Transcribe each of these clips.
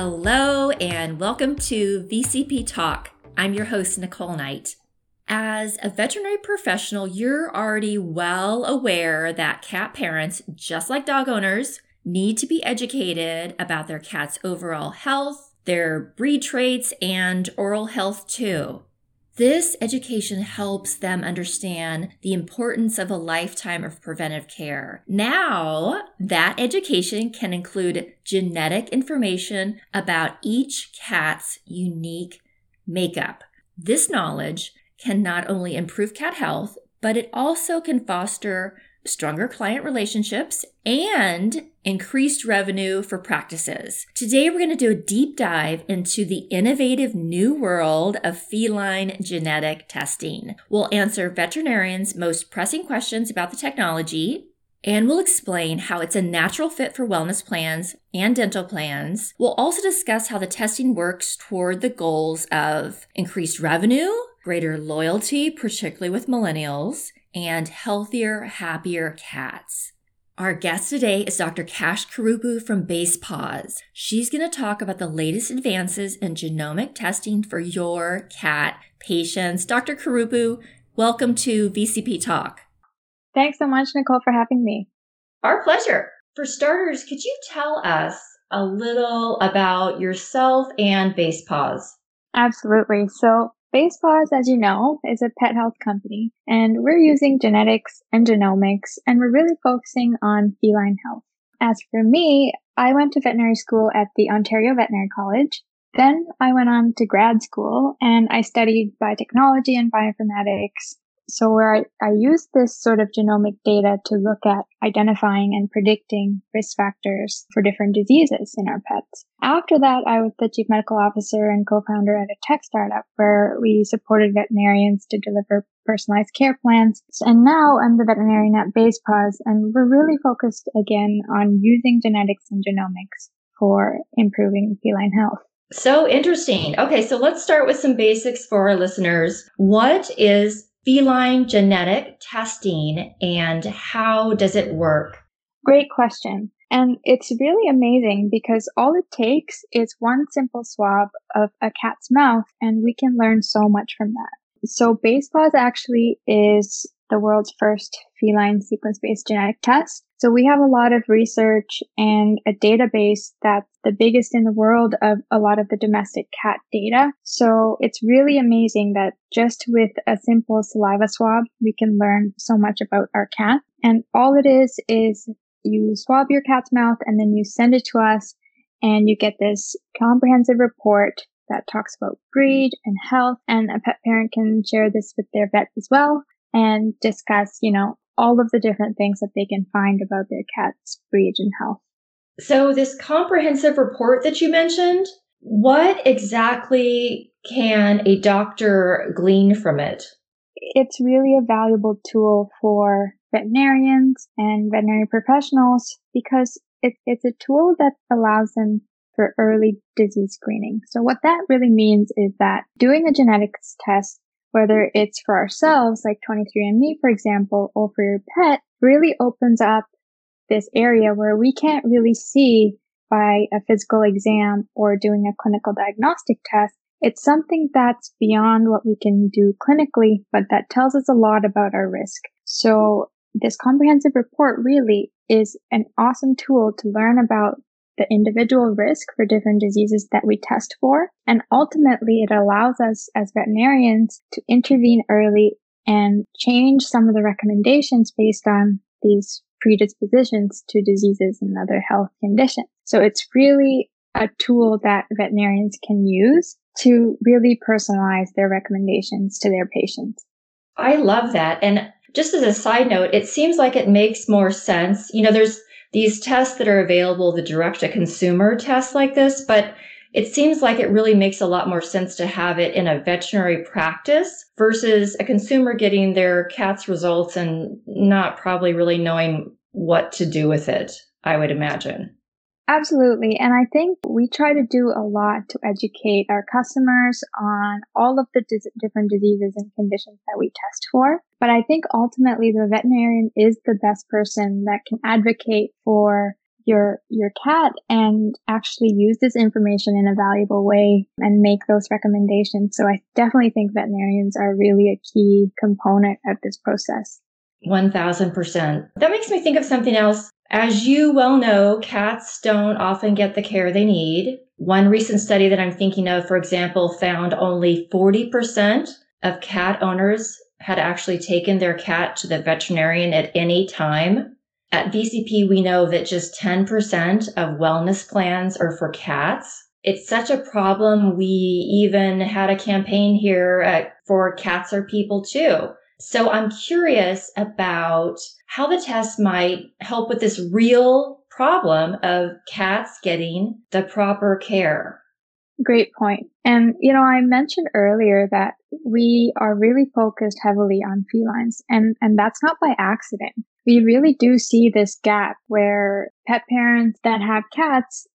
Hello, and welcome to VCP Talk. I'm your host, Nicole Knight. As a veterinary professional, you're already well aware that cat parents, just like dog owners, need to be educated about their cat's overall health, their breed traits, and oral health too. This education helps them understand the importance of a lifetime of preventive care. Now, that education can include genetic information about each cat's unique makeup. This knowledge can not only improve cat health, but it also can foster stronger client relationships, and increased revenue for practices. Today, we're going to do a deep dive into the innovative new world of feline genetic testing. We'll answer veterinarians' most pressing questions about the technology. And we'll explain how it's a natural fit for wellness plans and dental plans. We'll also discuss how the testing works toward the goals of increased revenue, greater loyalty, particularly with millennials, and healthier, happier cats. Our guest today is Dr. Kash Kurupu from BasePaws. She's going to talk about the latest advances in genomic testing for your cat patients. Dr. Kurupu, welcome to VCP Talk. Thanks so much, Nicole, for having me. Our pleasure. For starters, could you tell us a little about yourself and BasePaws? Absolutely. So, BasePaws, as you know, is a pet health company, and we're using genetics and genomics, and we're really focusing on feline health. As for me, I went to veterinary school at the Ontario Veterinary College. Then I went on to grad school and I studied biotechnology and bioinformatics so where I, I use this sort of genomic data to look at identifying and predicting risk factors for different diseases in our pets. After that, I was the chief medical officer and co-founder at a tech startup where we supported veterinarians to deliver personalized care plans. And now I'm the veterinarian at BasePaws and we're really focused again on using genetics and genomics for improving feline health. So interesting. Okay, so let's start with some basics for our listeners. What is feline genetic testing and how does it work? Great question. And it's really amazing because all it takes is one simple swab of a cat's mouth and we can learn so much from that. So BasePaws actually is the world's first feline sequence based genetic test. So we have a lot of research and a database that's the biggest in the world of a lot of the domestic cat data. So it's really amazing that just with a simple saliva swab, we can learn so much about our cat. And all it is, is you swab your cat's mouth and then you send it to us and you get this comprehensive report that talks about breed and health and a pet parent can share this with their vet as well and discuss, you know, all of the different things that they can find about their cat's breed and health. So, this comprehensive report that you mentioned, what exactly can a doctor glean from it? It's really a valuable tool for veterinarians and veterinary professionals because it, it's a tool that allows them for early disease screening. So what that really means is that doing a genetics test whether it's for ourselves, like 23andMe, for example, or for your pet, really opens up this area where we can't really see by a physical exam or doing a clinical diagnostic test. It's something that's beyond what we can do clinically, but that tells us a lot about our risk. So this comprehensive report really is an awesome tool to learn about the individual risk for different diseases that we test for. And ultimately, it allows us as veterinarians to intervene early and change some of the recommendations based on these predispositions to diseases and other health conditions. So it's really a tool that veterinarians can use to really personalize their recommendations to their patients. I love that. And just as a side note, it seems like it makes more sense. You know, there's these tests that are available, the direct to consumer tests like this, but it seems like it really makes a lot more sense to have it in a veterinary practice versus a consumer getting their cat's results and not probably really knowing what to do with it, I would imagine. Absolutely. And I think we try to do a lot to educate our customers on all of the dis- different diseases and conditions that we test for. But I think ultimately the veterinarian is the best person that can advocate for your your cat and actually use this information in a valuable way and make those recommendations. So I definitely think veterinarians are really a key component of this process. 1000%. That makes me think of something else. As you well know, cats don't often get the care they need. One recent study that I'm thinking of, for example, found only 40% of cat owners had actually taken their cat to the veterinarian at any time. At VCP, we know that just 10% of wellness plans are for cats. It's such a problem. We even had a campaign here at, for Cats Are People Too. So I'm curious about how the test might help with this real problem of cats getting the proper care. Great point. And, you know, I mentioned earlier that we are really focused heavily on felines and, and that's not by accident. We really do see this gap where pet parents that have cats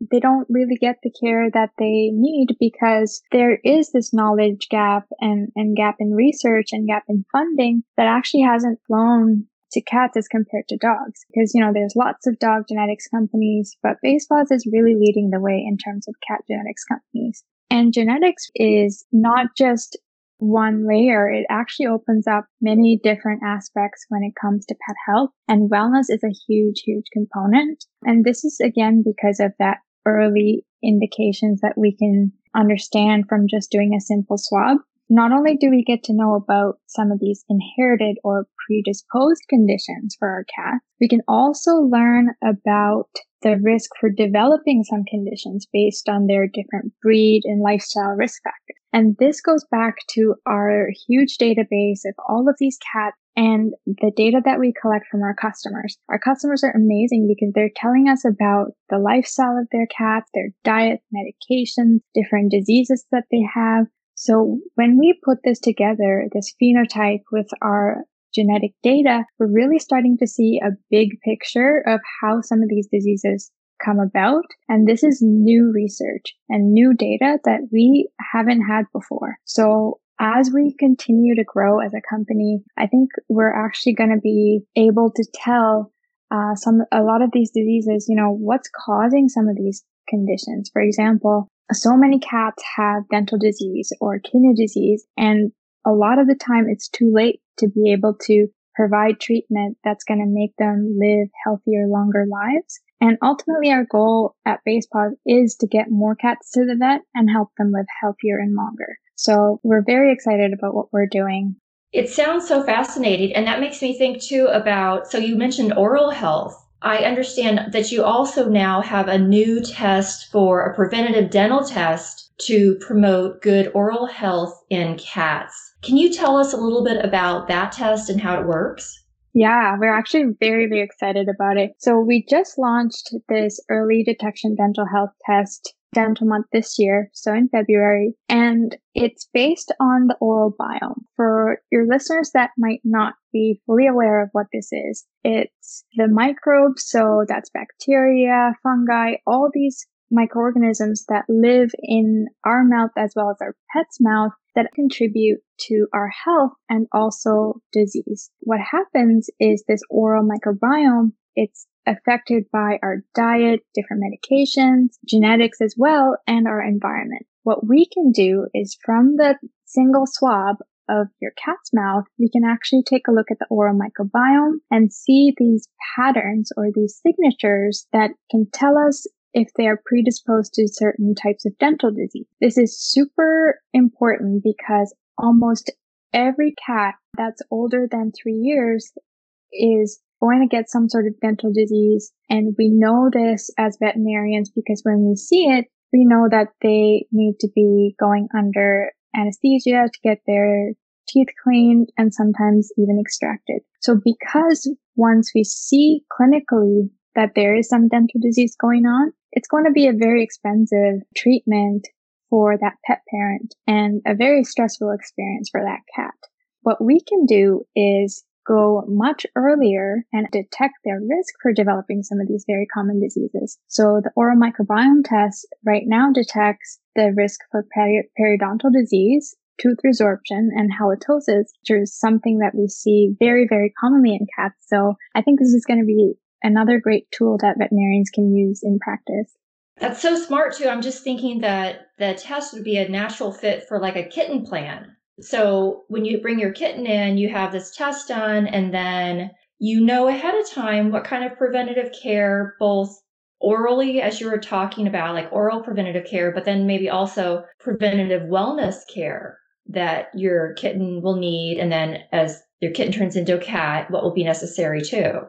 they don't really get the care that they need because there is this knowledge gap and, and gap in research and gap in funding that actually hasn't flown to cats as compared to dogs. Because, you know, there's lots of dog genetics companies, but Basepaws is really leading the way in terms of cat genetics companies. And genetics is not just one layer. It actually opens up many different aspects when it comes to pet health and wellness is a huge, huge component. And this is again because of that early indications that we can understand from just doing a simple swab. Not only do we get to know about some of these inherited or predisposed conditions for our cats, we can also learn about the risk for developing some conditions based on their different breed and lifestyle risk factors. And this goes back to our huge database of all of these cats and the data that we collect from our customers. Our customers are amazing because they're telling us about the lifestyle of their cats, their diet, medications, different diseases that they have. So when we put this together, this phenotype with our genetic data, we're really starting to see a big picture of how some of these diseases come about. And this is new research and new data that we haven't had before. So as we continue to grow as a company, I think we're actually going to be able to tell uh, some a lot of these diseases. You know, what's causing some of these conditions? For example, so many cats have dental disease or kidney disease, and a lot of the time it's too late to be able to provide treatment that's going to make them live healthier, longer lives. And ultimately, our goal at Basepaws is to get more cats to the vet and help them live healthier and longer. So we're very excited about what we're doing. It sounds so fascinating. And that makes me think too about so you mentioned oral health. I understand that you also now have a new test for a preventative dental test to promote good oral health in cats. Can you tell us a little bit about that test and how it works? Yeah, we're actually very, very excited about it. So we just launched this early detection dental health test dental month this year, so in February, and it's based on the oral biome. For your listeners that might not be fully aware of what this is, it's the microbes, so that's bacteria, fungi, all these microorganisms that live in our mouth as well as our pet's mouth that contribute to our health and also disease. What happens is this oral microbiome, it's affected by our diet, different medications, genetics as well, and our environment. What we can do is from the single swab of your cat's mouth, we can actually take a look at the oral microbiome and see these patterns or these signatures that can tell us if they are predisposed to certain types of dental disease. This is super important because almost every cat that's older than three years is going to get some sort of dental disease. And we know this as veterinarians because when we see it, we know that they need to be going under anesthesia to get their teeth cleaned and sometimes even extracted. So because once we see clinically that there is some dental disease going on, it's going to be a very expensive treatment for that pet parent and a very stressful experience for that cat. What we can do is go much earlier and detect their risk for developing some of these very common diseases. So the oral microbiome test right now detects the risk for peri- periodontal disease, tooth resorption, and halitosis, which is something that we see very, very commonly in cats. So I think this is going to be another great tool that veterinarians can use in practice. That's so smart too. I'm just thinking that the test would be a natural fit for like a kitten plan. So when you bring your kitten in, you have this test done and then you know ahead of time what kind of preventative care both orally as you were talking about like oral preventative care but then maybe also preventative wellness care that your kitten will need and then as your kitten turns into a cat what will be necessary too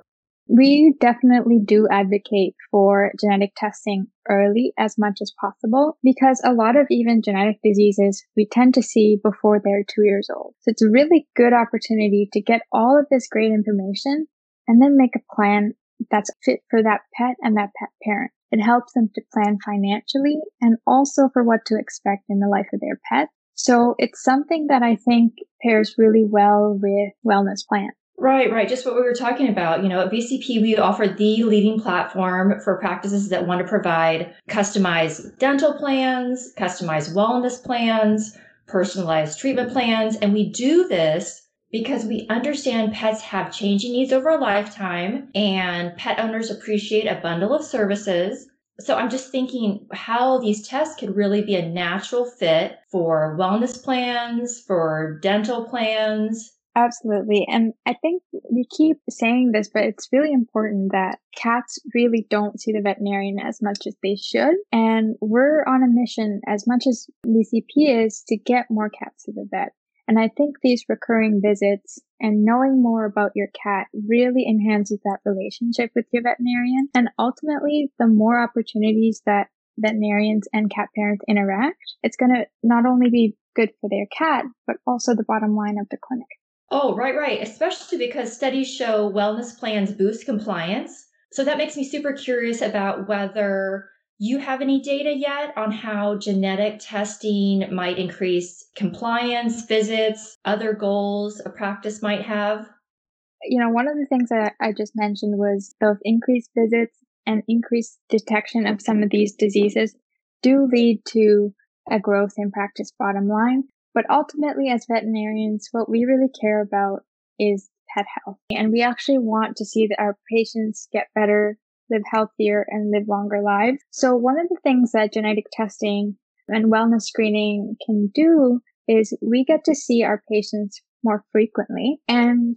we definitely do advocate for genetic testing early as much as possible because a lot of even genetic diseases we tend to see before they're two years old. So it's a really good opportunity to get all of this great information and then make a plan that's fit for that pet and that pet parent. It helps them to plan financially and also for what to expect in the life of their pet. So it's something that I think pairs really well with wellness plans. Right, right. Just what we were talking about. You know, at VCP, we offer the leading platform for practices that want to provide customized dental plans, customized wellness plans, personalized treatment plans. And we do this because we understand pets have changing needs over a lifetime and pet owners appreciate a bundle of services. So I'm just thinking how these tests could really be a natural fit for wellness plans, for dental plans, Absolutely. And I think we keep saying this, but it's really important that cats really don't see the veterinarian as much as they should. And we're on a mission as much as VCP is to get more cats to the vet. And I think these recurring visits and knowing more about your cat really enhances that relationship with your veterinarian. And ultimately, the more opportunities that veterinarians and cat parents interact, it's going to not only be good for their cat, but also the bottom line of the clinic. Oh, right, right. Especially because studies show wellness plans boost compliance. So that makes me super curious about whether you have any data yet on how genetic testing might increase compliance, visits, other goals a practice might have? You know, one of the things that I just mentioned was both increased visits and increased detection of some of these diseases do lead to a growth in practice bottom line. But ultimately, as veterinarians, what we really care about is pet health. And we actually want to see that our patients get better, live healthier, and live longer lives. So one of the things that genetic testing and wellness screening can do is we get to see our patients more frequently. And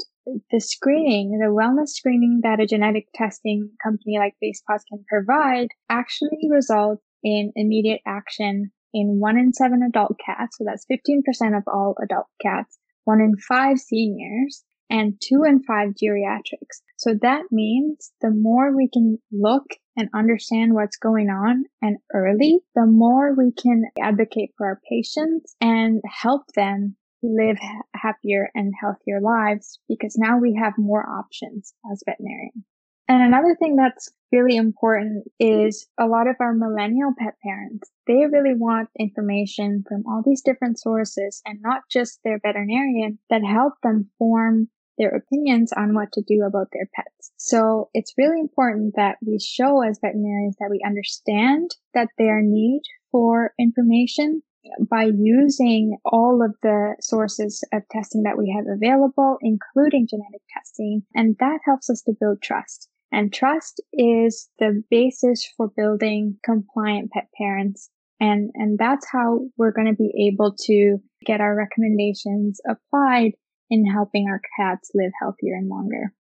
the screening, the wellness screening that a genetic testing company like BasePaws can provide actually results in immediate action in one in seven adult cats, so that's 15% of all adult cats, one in five seniors, and two in five geriatrics. So that means the more we can look and understand what's going on and early, the more we can advocate for our patients and help them live happier and healthier lives because now we have more options as veterinarians. And another thing that's really important is a lot of our millennial pet parents, they really want information from all these different sources and not just their veterinarian that help them form their opinions on what to do about their pets. So it's really important that we show as veterinarians that we understand that their need for information by using all of the sources of testing that we have available, including genetic testing. And that helps us to build trust. And trust is the basis for building compliant pet parents. And, and that's how we're going to be able to get our recommendations applied in helping our cats live healthier and longer.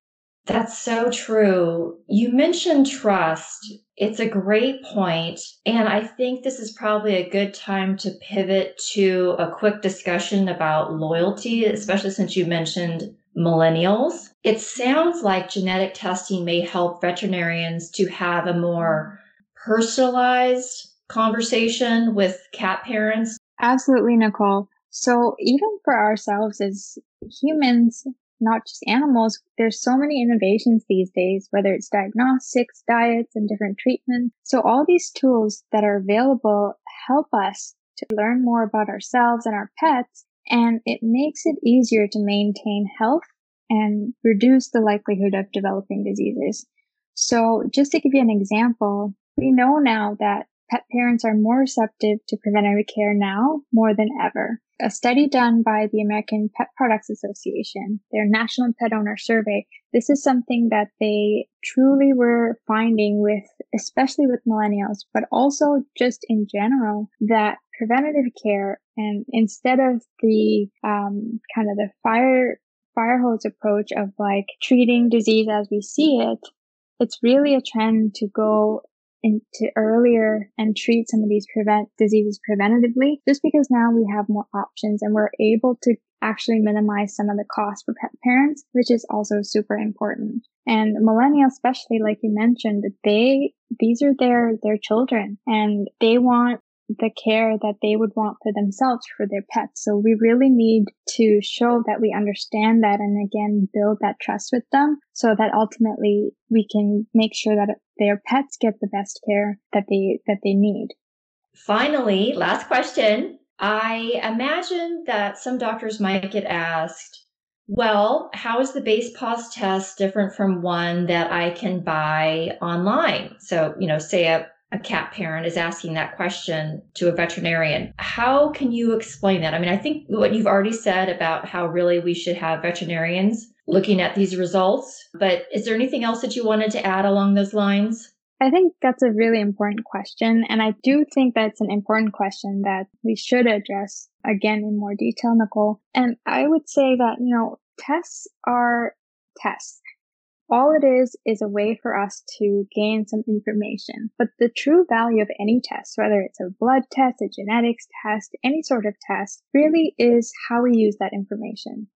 That's so true. You mentioned trust. It's a great point, And I think this is probably a good time to pivot to a quick discussion about loyalty, especially since you mentioned millennials. It sounds like genetic testing may help veterinarians to have a more personalized conversation with cat parents. Absolutely, Nicole. So, even for ourselves as humans, not just animals, there's so many innovations these days, whether it's diagnostics, diets, and different treatments. So, all these tools that are available help us to learn more about ourselves and our pets and it makes it easier to maintain health and reduce the likelihood of developing diseases. So just to give you an example, we know now that pet parents are more receptive to preventative care now more than ever. A study done by the American Pet Products Association, their National Pet Owner Survey, this is something that they truly were finding with, especially with millennials, but also just in general, that preventative care and instead of the um, kind of the fire fire hose approach of like treating disease as we see it, it's really a trend to go into earlier and treat some of these prevent diseases preventatively just because now we have more options and we're able to actually minimize some of the costs for parents, which is also super important. And millennials, especially like you mentioned, they, these are their, their children and they want the care that they would want for themselves for their pets. So we really need to show that we understand that and again build that trust with them so that ultimately we can make sure that their pets get the best care that they that they need. Finally, last question. I imagine that some doctors might get asked, well, how is the Basepaws test different from one that I can buy online? So, you know, say a a cat parent is asking that question to a veterinarian. How can you explain that? I mean, I think what you've already said about how really we should have veterinarians looking at these results, but is there anything else that you wanted to add along those lines? I think that's a really important question. And I do think that's an important question that we should address again in more detail, Nicole. And I would say that, you know, tests are tests. All it is is a way for us to gain some information. But the true value of any test, whether it's a blood test, a genetics test, any sort of test, really is how we use that information.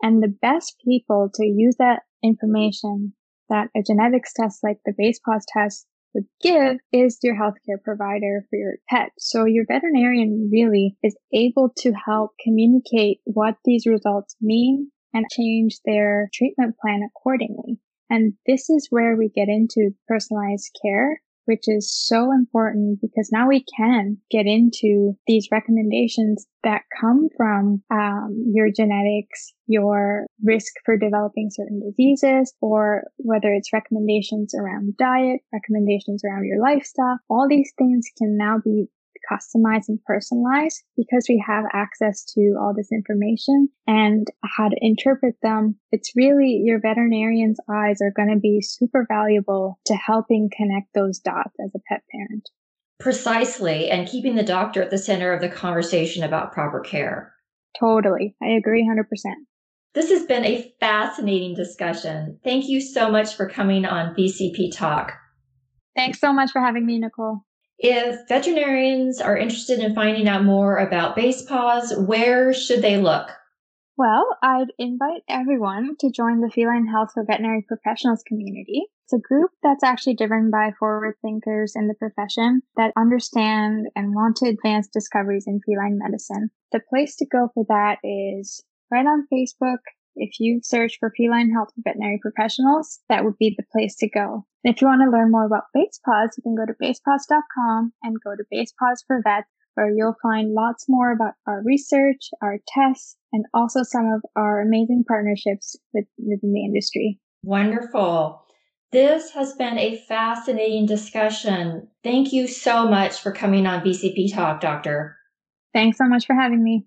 And the best people to use that information that a genetics test like the Basepaws test would give is your healthcare provider for your pet. So your veterinarian really is able to help communicate what these results mean and change their treatment plan accordingly. And this is where we get into personalized care, which is so important because now we can get into these recommendations that come from um, your genetics, your risk for developing certain diseases, or whether it's recommendations around diet, recommendations around your lifestyle. All these things can now be customize and personalize because we have access to all this information and how to interpret them. It's really your veterinarian's eyes are going to be super valuable to helping connect those dots as a pet parent. Precisely, and keeping the doctor at the center of the conversation about proper care. Totally. I agree 100%. This has been a fascinating discussion. Thank you so much for coming on VCP Talk. Thanks so much for having me, Nicole. If veterinarians are interested in finding out more about Basepaws, where should they look? Well, I'd invite everyone to join the Feline Health for Veterinary Professionals community. It's a group that's actually driven by forward thinkers in the profession that understand and want to advance discoveries in feline medicine. The place to go for that is right on Facebook if you search for feline health for veterinary professionals, that would be the place to go. And if you want to learn more about Basepaws, you can go to basepaws.com and go to Basepaws for Vets, where you'll find lots more about our research, our tests, and also some of our amazing partnerships with, within the industry. Wonderful. This has been a fascinating discussion. Thank you so much for coming on VCP Talk, Doctor. Thanks so much for having me.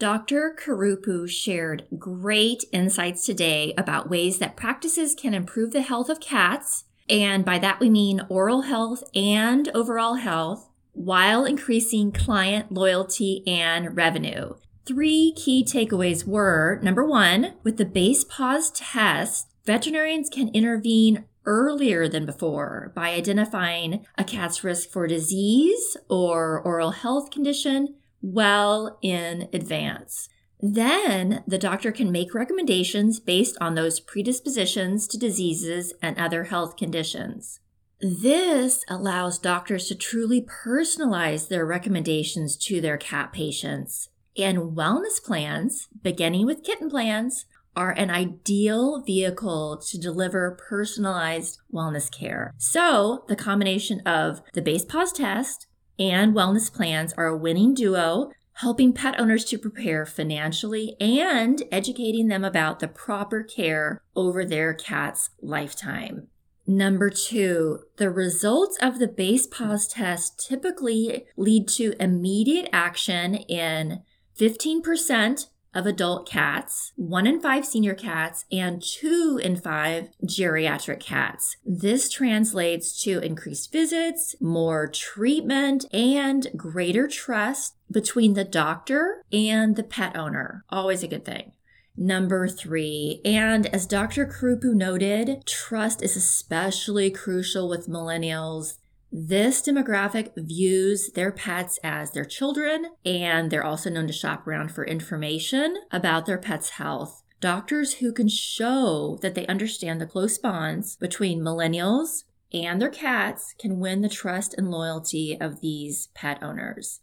Dr. Karupu shared great insights today about ways that practices can improve the health of cats, and by that we mean oral health and overall health, while increasing client loyalty and revenue. Three key takeaways were number one, with the Basepaws test, veterinarians can intervene earlier than before by identifying a cat's risk for disease or oral health condition well in advance. Then the doctor can make recommendations based on those predispositions to diseases and other health conditions. This allows doctors to truly personalize their recommendations to their cat patients. And wellness plans, beginning with kitten plans, are an ideal vehicle to deliver personalized wellness care. So, the combination of the Basepaws test, and wellness plans are a winning duo, helping pet owners to prepare financially and educating them about the proper care over their cat's lifetime. Number two, the results of the Basepaws test typically lead to immediate action in 15% of adult cats, one in five senior cats, and two in five geriatric cats. This translates to increased visits, more treatment, and greater trust between the doctor and the pet owner. Always a good thing. Number three, and as Dr. Karupu noted, trust is especially crucial with millennials. This demographic views their pets as their children, and they're also known to shop around for information about their pet's health. Doctors who can show that they understand the close bonds between millennials and their cats can win the trust and loyalty of these pet owners.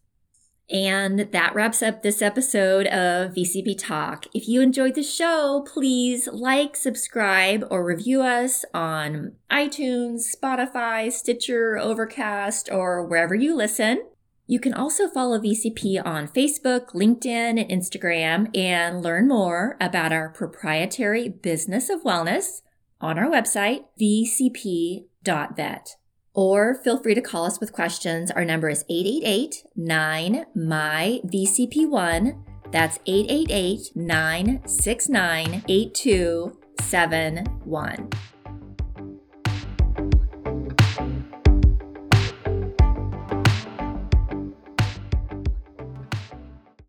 And that wraps up this episode of VCP Talk. If you enjoyed the show, please like, subscribe, or review us on iTunes, Spotify, Stitcher, Overcast, or wherever you listen. You can also follow VCP on Facebook, LinkedIn, and Instagram and learn more about our proprietary business of wellness on our website, vcp.vet or feel free to call us with questions. Our number is 888 9 my VCP1. That's 888 969 8271.